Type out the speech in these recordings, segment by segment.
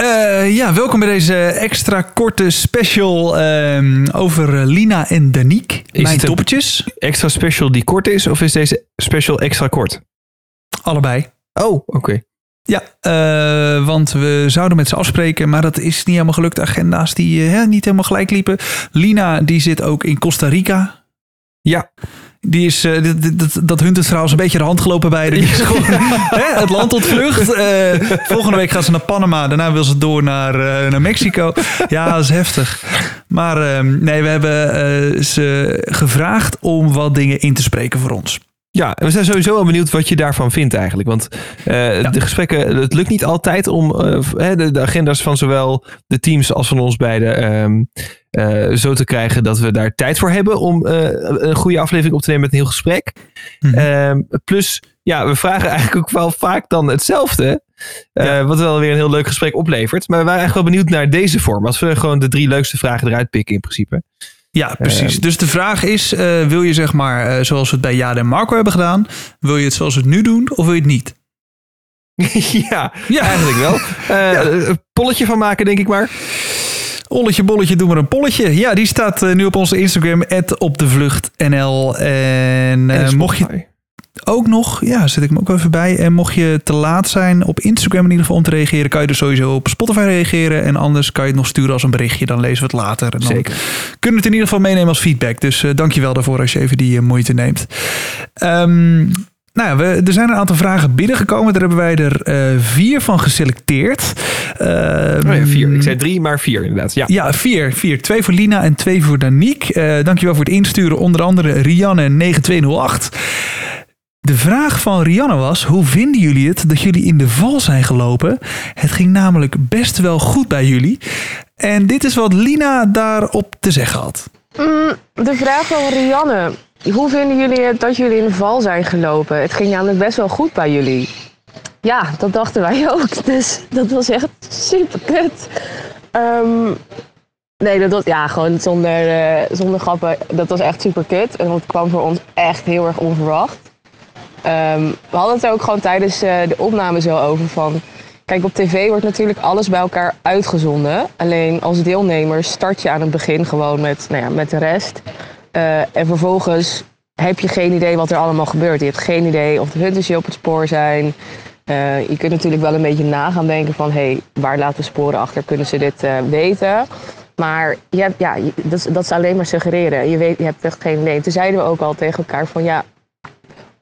Uh, ja, welkom bij deze extra korte special um, over uh, Lina en Danique. Is mijn het toppetjes. Extra special die kort is, of is deze special extra kort? Allebei. Oh, oké. Okay. Ja, uh, want we zouden met ze afspreken, maar dat is niet helemaal gelukt. Agenda's die hè, niet helemaal gelijk liepen. Lina, die zit ook in Costa Rica. Ja. Die is, uh, dat, dat, dat hunt is trouwens een beetje de hand gelopen bij. Die is gewoon hè, het land ontvlucht. Uh, volgende week gaat ze naar Panama. Daarna wil ze door naar, uh, naar Mexico. Ja, dat is heftig. Maar nee, we hebben ze gevraagd om wat dingen in te spreken voor ons. Ja, we zijn sowieso wel benieuwd wat je daarvan vindt eigenlijk. Want uh, ja. de gesprekken, het lukt niet altijd om uh, de, de, agenda's van zowel de teams als van ons beiden um, uh, zo te krijgen dat we daar tijd voor hebben om een goede aflevering op te nemen met een heel gesprek. Mm -hmm. um, plus, ja, we vragen eigenlijk ook wel vaak dan hetzelfde. Ja. Wat wel weer een heel leuk gesprek oplevert. Maar we waren eigenlijk wel benieuwd naar deze vorm. Als we gewoon de drie leukste vragen eruit pikken in principe. Ja, precies. Uh, dus de vraag is, uh, wil je zeg maar, uh, zoals we het bij Jade en Marco hebben gedaan, wil je het zoals we het nu doen of wil je het niet? ja, ja, eigenlijk wel. ja. Een polletje van maken, denk ik maar. Olletje bolletje, doe maar een polletje. Ja, die staat nu op onze Instagram, @opdevluchtnl. En, en mocht je ook nog, ja, zet ik me ook even bij. En mocht je te laat zijn op Instagram in ieder geval om te reageren, kan je dus sowieso op Spotify reageren. En anders kan je het nog sturen als een berichtje, dan lezen we het later. En dan Zeker. Kunnen we het in ieder geval meenemen als feedback. Dus uh, dank je wel daarvoor als je even die uh, moeite neemt. Um, nou ja, we, er zijn een aantal vragen binnengekomen. Daar hebben wij er uh, vier van geselecteerd. Uh, oh ja, vier. Ik zei drie, maar vier inderdaad. Ja, ja vier, vier. Twee voor Lina en twee voor Danique. Uh, dankjewel voor het insturen. Onder andere Rianne9208. De vraag van Rianne was: hoe vinden jullie het dat jullie in de val zijn gelopen? Het ging namelijk best wel goed bij jullie. En dit is wat Lina daarop te zeggen had. Mm, de vraag van Rianne: hoe vinden jullie het dat jullie in de val zijn gelopen? Het ging namelijk best wel goed bij jullie. Ja, dat dachten wij ook. Dus dat was echt super kut. Um, nee, dat was ja, gewoon zonder, uh, zonder grappen. Dat was echt super kut. En het kwam voor ons echt heel erg onverwacht. Um, we hadden het er ook gewoon tijdens uh, de opname zo over van... Kijk, op tv wordt natuurlijk alles bij elkaar uitgezonden. Alleen als deelnemer start je aan het begin gewoon met, nou ja, met de rest. Uh, en vervolgens heb je geen idee wat er allemaal gebeurt. Je hebt geen idee of de hunters je op het spoor zijn. Uh, je kunt natuurlijk wel een beetje na gaan denken van... hé, hey, waar laten sporen achter? Kunnen ze dit weten? Maar je hebt, ja, dat, is, dat is alleen maar suggereren. Je, weet, je hebt echt geen idee. Toen zeiden we ook al tegen elkaar van... ja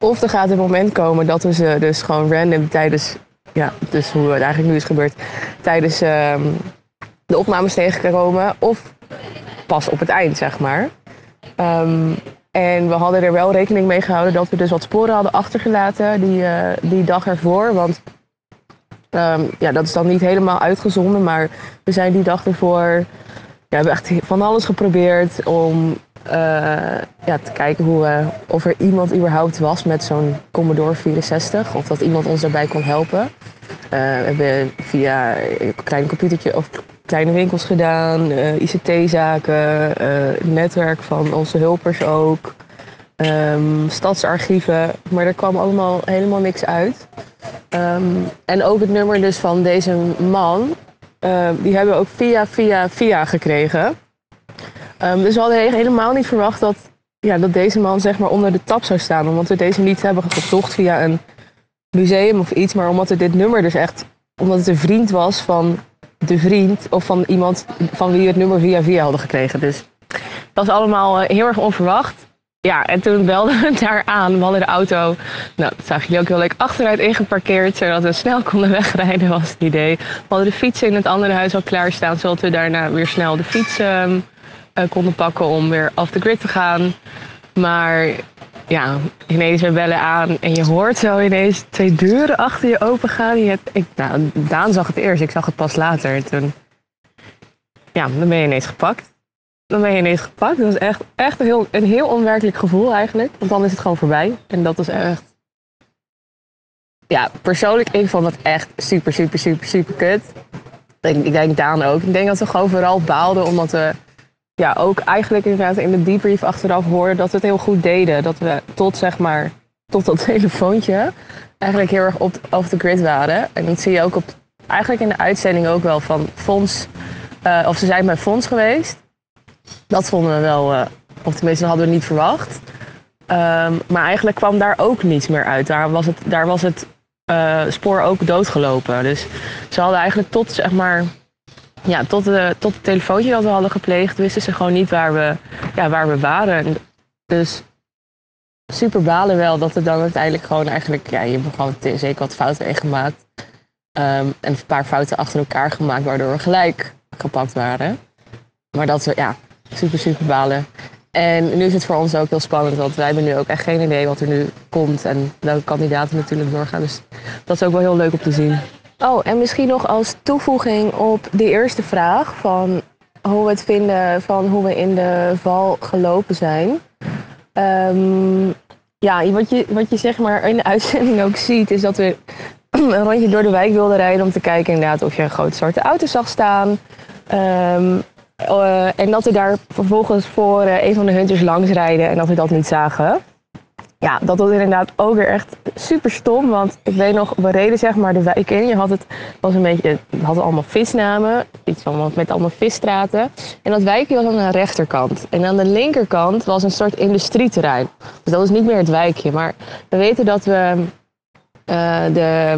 of er gaat een moment komen dat we ze dus gewoon random tijdens, ja, dus hoe het eigenlijk nu is gebeurd, tijdens um, de opnames tegenkomen. Of pas op het eind, zeg maar. Um, en we hadden er wel rekening mee gehouden dat we dus wat sporen hadden achtergelaten die, uh, die dag ervoor. Want um, ja, dat is dan niet helemaal uitgezonden, maar we zijn die dag ervoor. Ja, we hebben echt van alles geprobeerd om uh, ja, te kijken hoe, uh, of er iemand überhaupt was met zo'n Commodore 64. Of dat iemand ons daarbij kon helpen. Uh, we hebben via een klein computertje of kleine winkels gedaan. ICT-zaken, netwerk van onze hulpers ook. Um, stadsarchieven. Maar er kwam allemaal helemaal niks uit. Um, en ook het nummer dus van deze man. die hebben we ook via, via, via gekregen. Um, dus we hadden helemaal niet verwacht dat, ja, dat deze man zeg maar onder de tap zou staan. Omdat we deze niet hebben gezocht via een museum of iets. Maar omdat we dit nummer dus echt, omdat het een vriend was van de vriend. Of van iemand van wie we het nummer via via hadden gekregen. Dus dat was allemaal uh, heel erg onverwacht. Ja, en toen belden we daar aan. We hadden de auto, nou, dat zagen jullie ook heel leuk, achteruit ingeparkeerd. Zodat we snel konden wegrijden, was het idee. We hadden de fietsen in het andere huis al klaarstaan. Zodat we daarna weer snel de fiets um, uh, konden pakken om weer off the grid te gaan. Maar ja, ineens we bellen aan en je hoort zo ineens twee deuren achter je open gaan. Ik, nou, Daan zag het eerst, ik zag het pas later. En toen, ja, dan ben je ineens gepakt. Dan ben je ineens gepakt. Dat was echt, echt een, heel, een heel onwerkelijk gevoel eigenlijk. Want dan is het gewoon voorbij. En dat is echt... Ja, persoonlijk, ik vond het echt super, super, super, super kut. Ik, ik denk Daan ook. Ik denk dat we gewoon vooral baalden omdat we ja, ook eigenlijk in de debrief achteraf hoorden dat we het heel goed deden. Dat we tot zeg maar, tot dat telefoontje eigenlijk heel erg op off the grid waren. En dat zie je ook op eigenlijk in de uitzending ook wel van Fons, uh, of ze zijn bij Fons geweest. Dat vonden we wel, of tenminste hadden we niet verwacht. Um, maar eigenlijk kwam daar ook niets meer uit. Daar was het, daar was het uh, spoor ook doodgelopen. Dus ze hadden eigenlijk tot, zeg maar, ja, tot, de, tot het telefoontje dat we hadden gepleegd, wisten ze gewoon niet waar we, ja, waar we waren. Dus super balen wel dat het dan uiteindelijk gewoon eigenlijk, ja, je hebt gewoon zeker wat fouten mee gemaakt. Um, en een paar fouten achter elkaar gemaakt, waardoor we gelijk gepakt waren. Maar dat we, ja, super, super balen. En nu is het voor ons ook heel spannend, want wij hebben nu ook echt geen idee wat er nu komt en welke kandidaten natuurlijk doorgaan. Dus dat is ook wel heel leuk om te zien. Oh, en misschien nog als toevoeging op de eerste vraag van hoe we het vinden van hoe we in de val gelopen zijn. Um, ja, wat je, wat je zeg maar in de uitzending ook ziet, is dat we een rondje door de wijk wilden rijden om te kijken inderdaad of je een grote zwarte auto zag staan. Um, uh, en dat we daar vervolgens voor uh, een van de hunters langs rijden en dat we dat niet zagen. Ja, dat was inderdaad ook weer echt super stom. Want ik weet nog, we reden zeg maar de wijk in. Je had het, was een beetje, het had allemaal visnamen. Iets van, met allemaal visstraten. En dat wijkje was aan de rechterkant. En aan de linkerkant was een soort industrieterrein. Dus dat was niet meer het wijkje. Maar we weten dat we uh, de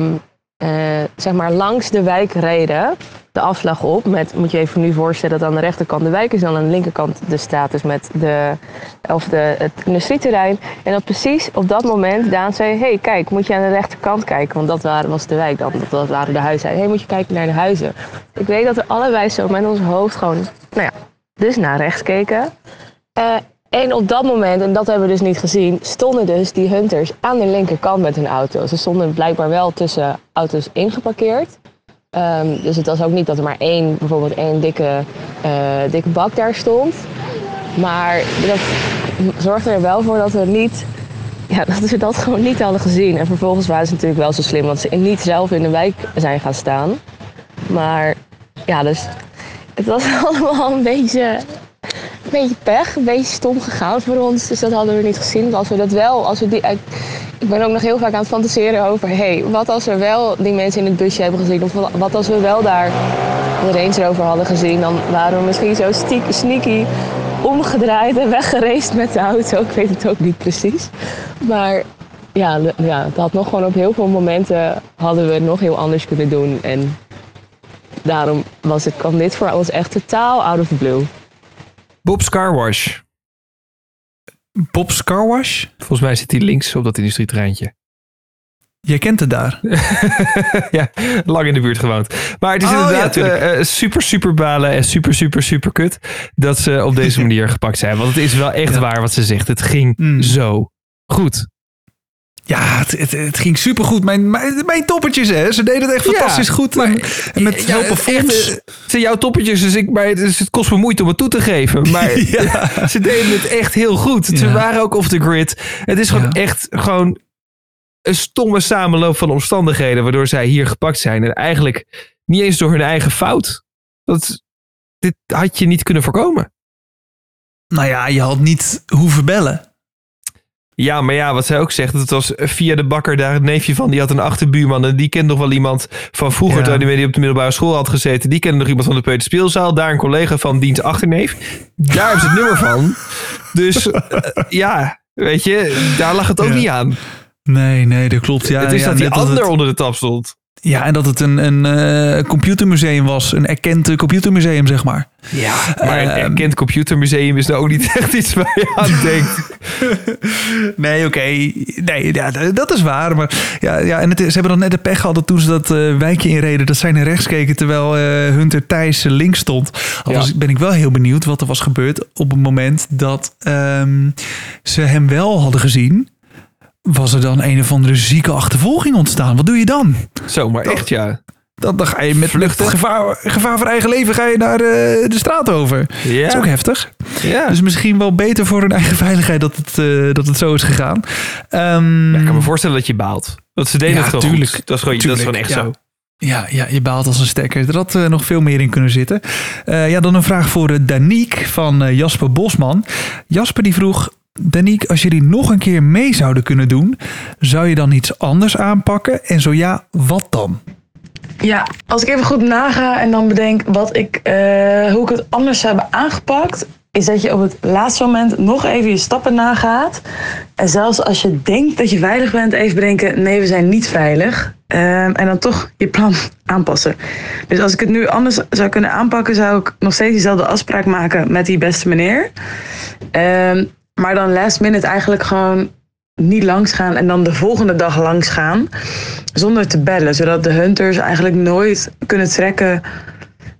uh, zeg maar langs de wijk reden, de afslag op. Met, moet je even nu voorstellen dat aan de rechterkant de wijk is, dan aan de linkerkant de straat is met de, of de, het industrieterrein. En dat precies op dat moment Daan zei, hey kijk, moet je aan de rechterkant kijken, want dat waren, was de wijk dan, dat waren de huizen. Hé, hey, moet je kijken naar de huizen. Ik weet dat we allebei zo met ons hoofd gewoon, nou ja, dus naar rechts keken. Uh, en op dat moment, en dat hebben we dus niet gezien, stonden dus die hunters aan de linkerkant met hun auto. Ze stonden blijkbaar wel tussen auto's ingeparkeerd. Um, dus het was ook niet dat er maar één, bijvoorbeeld één dikke, uh, dikke bak daar stond. Maar dat zorgde er wel voor dat we niet ja, dat we dat gewoon niet hadden gezien. En vervolgens waren ze natuurlijk wel zo slim, want ze niet zelf in de wijk zijn gaan staan. Maar ja, dus het was allemaal een beetje beetje pech, een beetje stom gegaan voor ons. Dus dat hadden we niet gezien. Als we dat wel, als we die. Ik ben ook nog heel vaak aan het fantaseren over, hé, hey, wat als we wel die mensen in het busje hebben gezien? Of wat als we wel daar de Range Rover hadden gezien? Dan waren we misschien zo sneaky omgedraaid en weggereisd met de auto. Ik weet het ook niet precies. Maar ja, ja, dat had nog gewoon op heel veel momenten hadden we het nog heel anders kunnen doen. En daarom was het, kwam dit voor ons echt totaal out of the blue. Bob's Car Wash. Bob's Car Wash? Volgens mij zit hij links op dat industrietreintje. Jij kent het daar? ja, lang in de buurt gewoond. Maar het is oh, inderdaad ja, uh, super, super balen en super, super, super kut dat ze op deze manier gepakt zijn. Want het is wel echt ja. waar wat ze zegt. Het ging mm. zo goed. Ja, het, het, het, ging supergoed. Mijn, mijn, mijn toppertjes, hè. Ze deden het echt fantastisch goed. Maar, en, met ja, hulp van... Het zijn jouw toppertjes, dus, ik, maar, dus het kost me moeite om het toe te geven. Maar ze deden het echt heel goed. Ze waren ook off the grid. Het is gewoon echt gewoon een stomme samenloop van omstandigheden... waardoor zij hier gepakt zijn. En eigenlijk niet eens door hun eigen fout. Dat, dit had je niet kunnen voorkomen. Nou ja, je had niet hoeven bellen. Ja, maar ja, wat zij ook zegt, het was via de bakker daar het neefje van, die had een achterbuurman en die kent nog wel iemand van vroeger, ja. toen hij op de middelbare school had gezeten. Die kende nog iemand van de peuterspeelzaal, daar een collega van diens achterneef. Daar hebben ze het nummer van. Dus uh, ja, weet je, daar lag het ook ja. niet aan. Nee, nee, dat klopt. Ja, het is ja, dat die ander het... onder de tap stond. Ja, en dat het een, een uh, computermuseum was. Een erkend computermuseum, zeg maar. Ja, maar een uh, erkend computermuseum is nou ook niet echt iets waar je aan denkt. nee, oké. Okay. Nee, ja, dat is waar. Maar ja, ja en het, ze hebben dan net de pech gehad toen ze dat uh, wijkje inreden. Dat zij naar rechts keken terwijl Hunter Thijs links stond. Al ja. ben ik wel heel benieuwd wat er was gebeurd op het moment dat um, ze hem wel hadden gezien was er dan een of andere zieke achtervolging ontstaan. Wat doe je dan? Zo, maar echt ja. Dan, dan ga je met vluchten. Gevaar, gevaar voor eigen leven ga je naar de, de straat over. Ja. Dat is ook heftig. Ja. Dus misschien wel beter voor hun eigen veiligheid dat het, uh, dat het zo is gegaan. Um, ja, ik kan me voorstellen dat je baalt. Dat ze deden ja, het toch tuurlijk, goed. Dat is gewoon, tuurlijk, dat is gewoon echt zo. Ja, ja, je baalt als een stekker. Er had uh, nog veel meer in kunnen zitten. Ja, dan een vraag voor Danique van Jasper Bosman. Jasper die vroeg... Danique, als jullie nog een keer mee zouden kunnen doen, zou je dan iets anders aanpakken? En zo ja, wat dan? Ja, als ik even goed naga en dan bedenk wat ik, uh, hoe ik het anders zou hebben aangepakt, is dat je op het laatste moment nog even je stappen nagaat. En zelfs als je denkt dat je veilig bent, even bedenken: nee, we zijn niet veilig. Um, en dan toch je plan aanpassen. Dus als ik het nu anders zou kunnen aanpakken, zou ik nog steeds diezelfde afspraak maken met die beste meneer. Um, maar dan last minute eigenlijk gewoon niet langs gaan en dan de volgende dag langs gaan. Zonder te bellen, zodat de hunters eigenlijk nooit kunnen trekken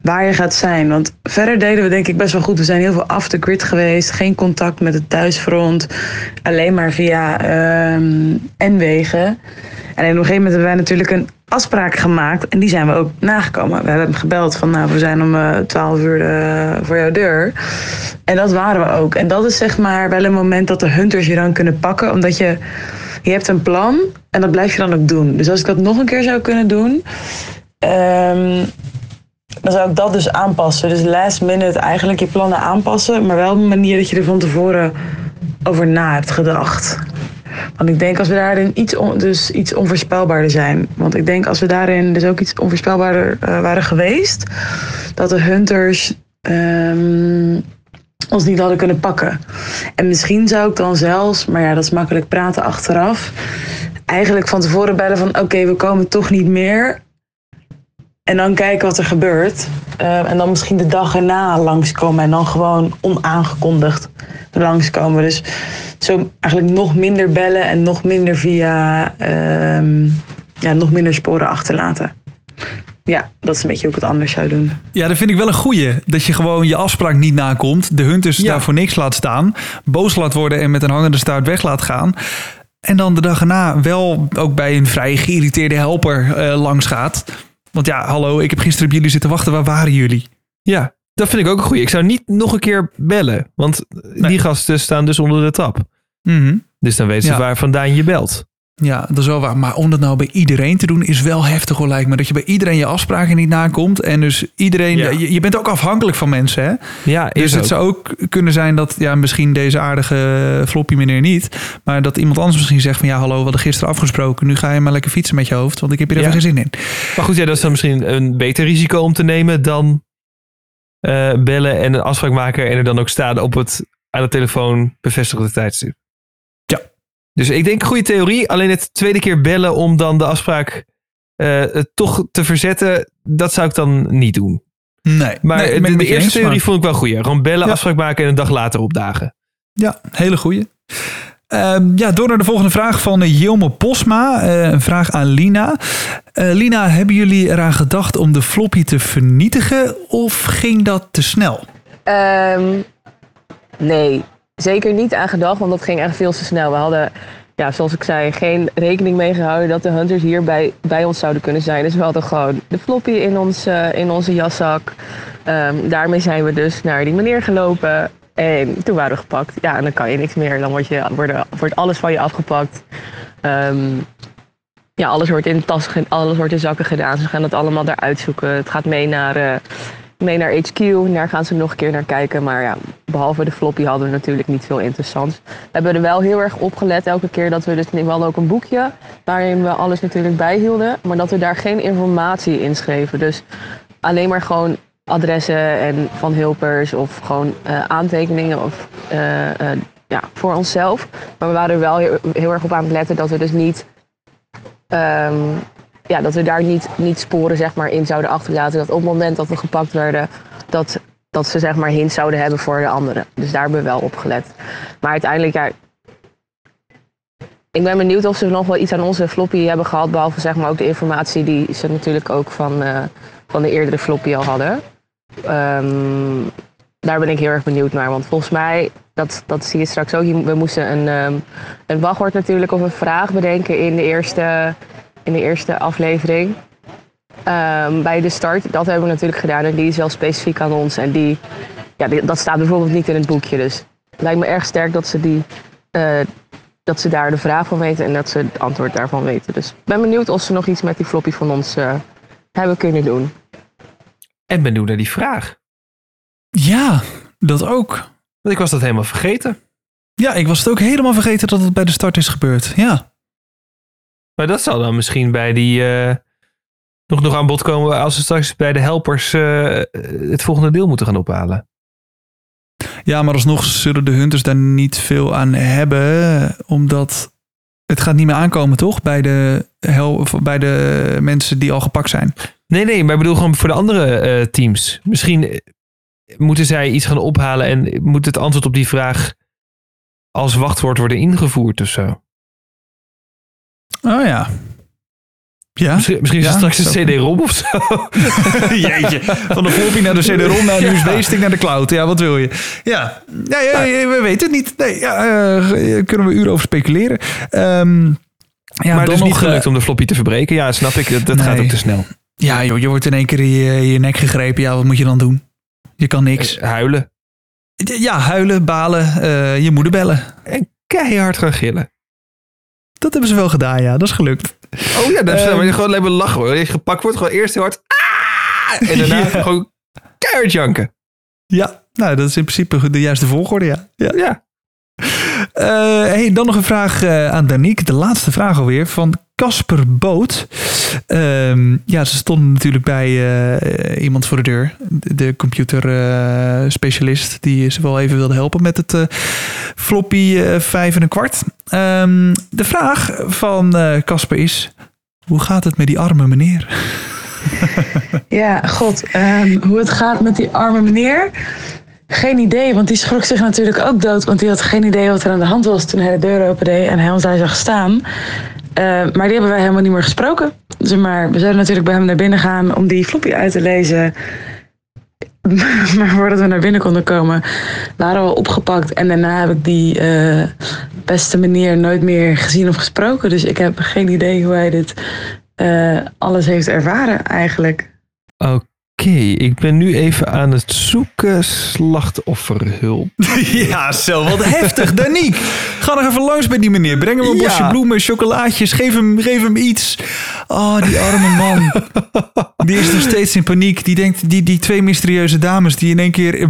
waar je gaat zijn. Want verder deden we denk ik best wel goed. We zijn heel veel off the grid geweest. Geen contact met het thuisfront. Alleen maar via um, N-wegen. En op een gegeven moment hebben wij natuurlijk een afspraak gemaakt. En die zijn we ook nagekomen. We hebben hem gebeld van nou, we zijn om uh, eh, 12 uur uh, voor jouw deur. En dat waren we ook. En dat is zeg maar wel een moment dat de hunters je dan kunnen pakken. Omdat je, je hebt een plan en dat blijf je dan ook doen. Dus als ik dat nog een keer zou kunnen doen... Um, dan zou ik dat dus aanpassen. Dus last minute eigenlijk je plannen aanpassen. Maar wel op een manier dat je er van tevoren over na hebt gedacht. Want ik denk als we daarin iets, dus iets onvoorspelbaarder zijn. Want ik denk als we daarin dus ook iets onvoorspelbaarder uh, waren geweest. Dat de hunters um, ons niet hadden kunnen pakken. En misschien zou ik dan zelfs, maar ja, dat is makkelijk praten achteraf. Eigenlijk van tevoren bellen van oké, we komen toch niet meer. En dan kijken wat er gebeurt. Uh, en dan misschien de dag erna langskomen. En dan gewoon onaangekondigd langskomen. Dus zo eigenlijk nog minder bellen en nog minder via. Uh, ja, nog minder sporen achterlaten. Ja, dat is een beetje hoe ik het anders zou doen. Ja, dat vind ik wel een goeie. Dat je gewoon je afspraak niet nakomt. De hunters ja. daar voor niks laat staan. Boos laat worden en met een hangende staart weg laat gaan. En dan de dag erna wel ook bij een vrij geïrriteerde helper uh, langs gaat. Want ja, hallo, ik heb gisteren op jullie zitten wachten. Waar waren jullie? Ja, dat vind ik ook een goeie. Ik zou niet nog een keer bellen. Want nee. die gasten staan dus onder de tap. Mm -hmm. Dus dan weten ze Ja. waar vandaan je belt. Ja, dat is wel waar. Maar om dat nou bij iedereen te doen, is wel heftig hoor, lijkt me. Dat je bij iedereen je afspraken niet nakomt. En dus iedereen... Ja. Je, je bent ook afhankelijk van mensen, hè? Ja, Dus het ook. zou ook kunnen zijn dat, ja, misschien deze aardige floppy meneer niet. Maar dat iemand anders misschien zegt van, ja, hallo, we hadden gisteren afgesproken. Nu ga je maar lekker fietsen met je hoofd, want ik heb hier even Ja. geen zin in. Maar goed, ja, dat is dan misschien een beter risico om te nemen dan eh, bellen en een afspraak maken en er dan ook staan op het aan de telefoon bevestigde tijdstip. Dus ik denk goede theorie. Alleen het tweede keer bellen om dan de afspraak eh, toch te verzetten, dat zou ik dan niet doen. Nee, Maar nee, de, eerste eens, theorie maar- vond ik wel goed. Gewoon bellen, Ja. afspraak maken en een dag later opdagen. Ja, hele goeie. Ehm, ja, door naar de volgende vraag van uh, Jilme Posma. Eh, een vraag aan Lina. Eh, Lina, hebben jullie eraan gedacht om de floppy te vernietigen of ging dat te snel? Ehm, nee, zeker niet aan gedacht, want dat ging echt veel te snel. We hadden, ja, zoals ik zei, geen rekening mee gehouden dat de hunters hier bij, bij ons zouden kunnen zijn. Dus we hadden gewoon de floppy in, ons, eh, in onze jaszak. Ehm, daarmee zijn we dus naar die meneer gelopen. En toen waren we gepakt. Ja, en dan kan je niks meer. Dan wordt, je, wordt alles van je afgepakt. Ehm, ja, alles wordt in tas, ge- alles wordt in zakken gedaan. Ze gaan het allemaal eruit zoeken. Het gaat mee naar, eh, mee naar HQ. Daar gaan ze nog een keer naar kijken. Maar ja, behalve de floppy hadden we natuurlijk niet veel interessants. We hebben er wel heel erg op gelet elke keer dat we dus... We hadden ook een boekje waarin we alles natuurlijk bijhielden. Maar dat we daar geen informatie in schreven. Dus alleen maar gewoon adressen en van hulpers of gewoon eh, aantekeningen of, eh, eh, ja, voor onszelf. Maar we waren er wel heel, erg op aan het letten dat we dus niet ehm, ja, dat we daar niet, niet sporen zeg maar, in zouden achterlaten. Dat op het moment dat we gepakt werden, dat, dat ze zeg maar hints zouden hebben voor de anderen. Dus daar hebben we wel op gelet. Maar uiteindelijk, ja, ik ben benieuwd of ze nog wel iets aan onze floppy hebben gehad. Behalve zeg maar ook de informatie die ze natuurlijk ook van, eh, van de eerdere floppy al hadden. Ehm, daar ben ik heel erg benieuwd naar. Want volgens mij, dat, dat zie je straks ook. We moesten een, ehm, een wachtwoord natuurlijk of een vraag bedenken in de eerste, in de eerste aflevering. Ehm, bij de start, dat hebben we natuurlijk gedaan. En die is wel specifiek aan ons. En die, ja, die- dat staat bijvoorbeeld niet in het boekje. Dus het lijkt me erg sterk dat ze, die, eh, dat ze daar de vraag van weten en dat ze het antwoord daarvan weten. Dus ik ben benieuwd of ze nog iets met die floppy van ons eh, hebben kunnen doen. En benieuwd naar die vraag. Ja, dat ook. Want ik was dat helemaal vergeten. Ja, ik was het ook helemaal vergeten dat het bij de start is gebeurd. Ja, Maar dat zal dan misschien bij die, eh, nog, nog aan bod komen als we straks bij de helpers uh, het volgende deel moeten gaan ophalen. Ja, maar alsnog zullen de hunters daar niet veel aan hebben, omdat het gaat niet meer aankomen, toch? Bij de, hel, bij de mensen die al gepakt zijn. Nee, nee, maar ik bedoel gewoon voor de andere uh, teams. Misschien moeten zij iets gaan ophalen en moet het antwoord op die vraag als wachtwoord worden ingevoerd of zo. Oh ja. Ja? Misschien, misschien is het straks een CD-ROM of zo. Jeetje, van de floppy naar de CD-ROM naar de USB-stick naar de cloud. Ja, wat wil je? Ja, ja, ja, we weten het niet. Nee, ja, uh, kunnen we uren over speculeren. Um, ja, maar het is niet gelukt uh, om de floppy te verbreken. Ja, snap ik. Dat, dat nee. gaat ook te snel. Ja, joh, je wordt in één keer je, je nek gegrepen. Ja, wat moet je dan doen? Je kan niks. Uh, huilen. Ja, huilen, balen, je moeder bellen. En keihard gaan gillen. Dat hebben ze wel gedaan, ja. Dat is gelukt. Oh ja, dat is um, maar je gewoon alleen maar lachen hoor. Je gepakt wordt, gewoon eerst heel hard. Ah! En daarna ja. gewoon keihard janken. Ja, nou dat is in principe de juiste volgorde, ja. Ja. ja. Uh, hey, dan nog een vraag uh, aan Danique. De laatste vraag alweer van Casper Boot. Um, ja, ze stonden natuurlijk bij uh, iemand voor de deur. De computerspecialist. die ze wel even wilde helpen met het floppy vijf en een kwart. Um, de vraag van Casper is... Hoe gaat het met die arme meneer? ja, god. Um, hoe het gaat met die arme meneer... Geen idee, want die schrok zich natuurlijk ook dood. Want die had geen idee wat er aan de hand was toen hij de deur opende en hij ons daar zag staan. Uh, maar die hebben wij helemaal niet meer gesproken. Maar, we zouden natuurlijk bij hem naar binnen gaan om die floppy uit te lezen. maar voordat we naar binnen konden komen, waren we opgepakt. En daarna heb ik die uh, beste meneer nooit meer gezien of gesproken. Dus ik heb geen idee hoe hij dit uh, alles heeft ervaren eigenlijk. Oké. Oké, ik ben nu even aan het zoeken slachtofferhulp. ja, zo, wat heftig. Daniek, ga nog even langs bij die meneer. Breng hem een ja. bosje bloemen, chocolaatjes, geef hem, geef hem iets. Oh, die arme man. die is nog steeds in paniek. Die denkt, die, die twee mysterieuze dames die in één keer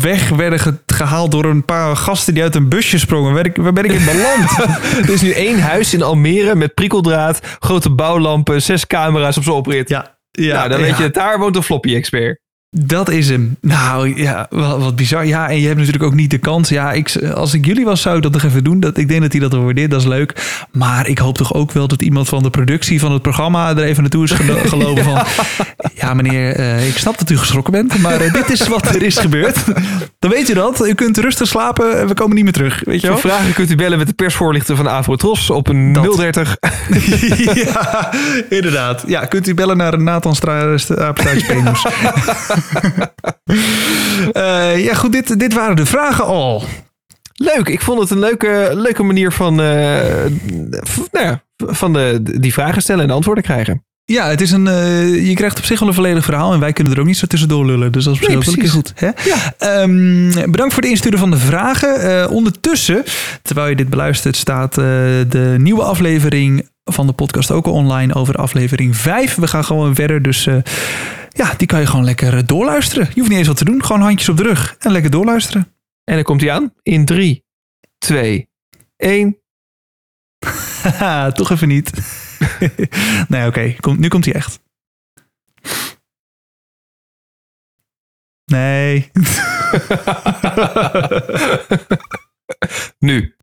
weg werden gehaald door een paar gasten die uit een busje sprongen. Waar, ik, waar ben ik in beland? er is nu één huis in Almere met prikkeldraad, grote bouwlampen, zes camera's op zijn oprit. Ja, ja, nou, dan weet je, daar woont een floppy-expert. Dat is hem. Nou ja, wat, wat, bizar. Ja, en je hebt natuurlijk ook niet de kans. Ja, ik, als ik jullie was, zou ik dat nog even doen. Dat, ik denk dat hij dat wel waardeert. Dat is leuk. Maar ik hoop toch ook wel dat iemand van de productie van het programma er even naartoe is gelopen. Van, ja, meneer, uh, ik snap dat u geschrokken bent. Maar uh, dit is wat er is gebeurd. Dan weet u dat. U kunt rustig slapen. We komen niet meer terug. Weet je Voor vragen kunt u bellen met de persvoorlichter van Avrotros op een dat. 030. ja, inderdaad. Ja, kunt u bellen naar Nathan Apenstaartje Penus. Uh, ja, goed, dit, dit waren de vragen al. Leuk, ik vond het een leuke, leuke manier van, uh, nou ja, van de, die vragen stellen en antwoorden krijgen. Ja, het is een, uh, je krijgt op zich wel een volledig verhaal en wij kunnen er ook niet zo tussendoor lullen. Dus dat is zich nee, goed. Hè? Ja. Um, bedankt voor het insturen van de vragen. Uh, ondertussen, terwijl je dit beluistert, staat uh, de nieuwe aflevering van de podcast ook al online over aflevering 5. We gaan gewoon verder, dus ja, die kan je gewoon lekker eh, doorluisteren. Je hoeft niet eens wat te doen. Gewoon handjes op de rug en lekker doorluisteren. En dan komt hij aan in 3, 2, 1. Toch even niet. nee, oké. Okay. nu komt hij echt. Nee. nu.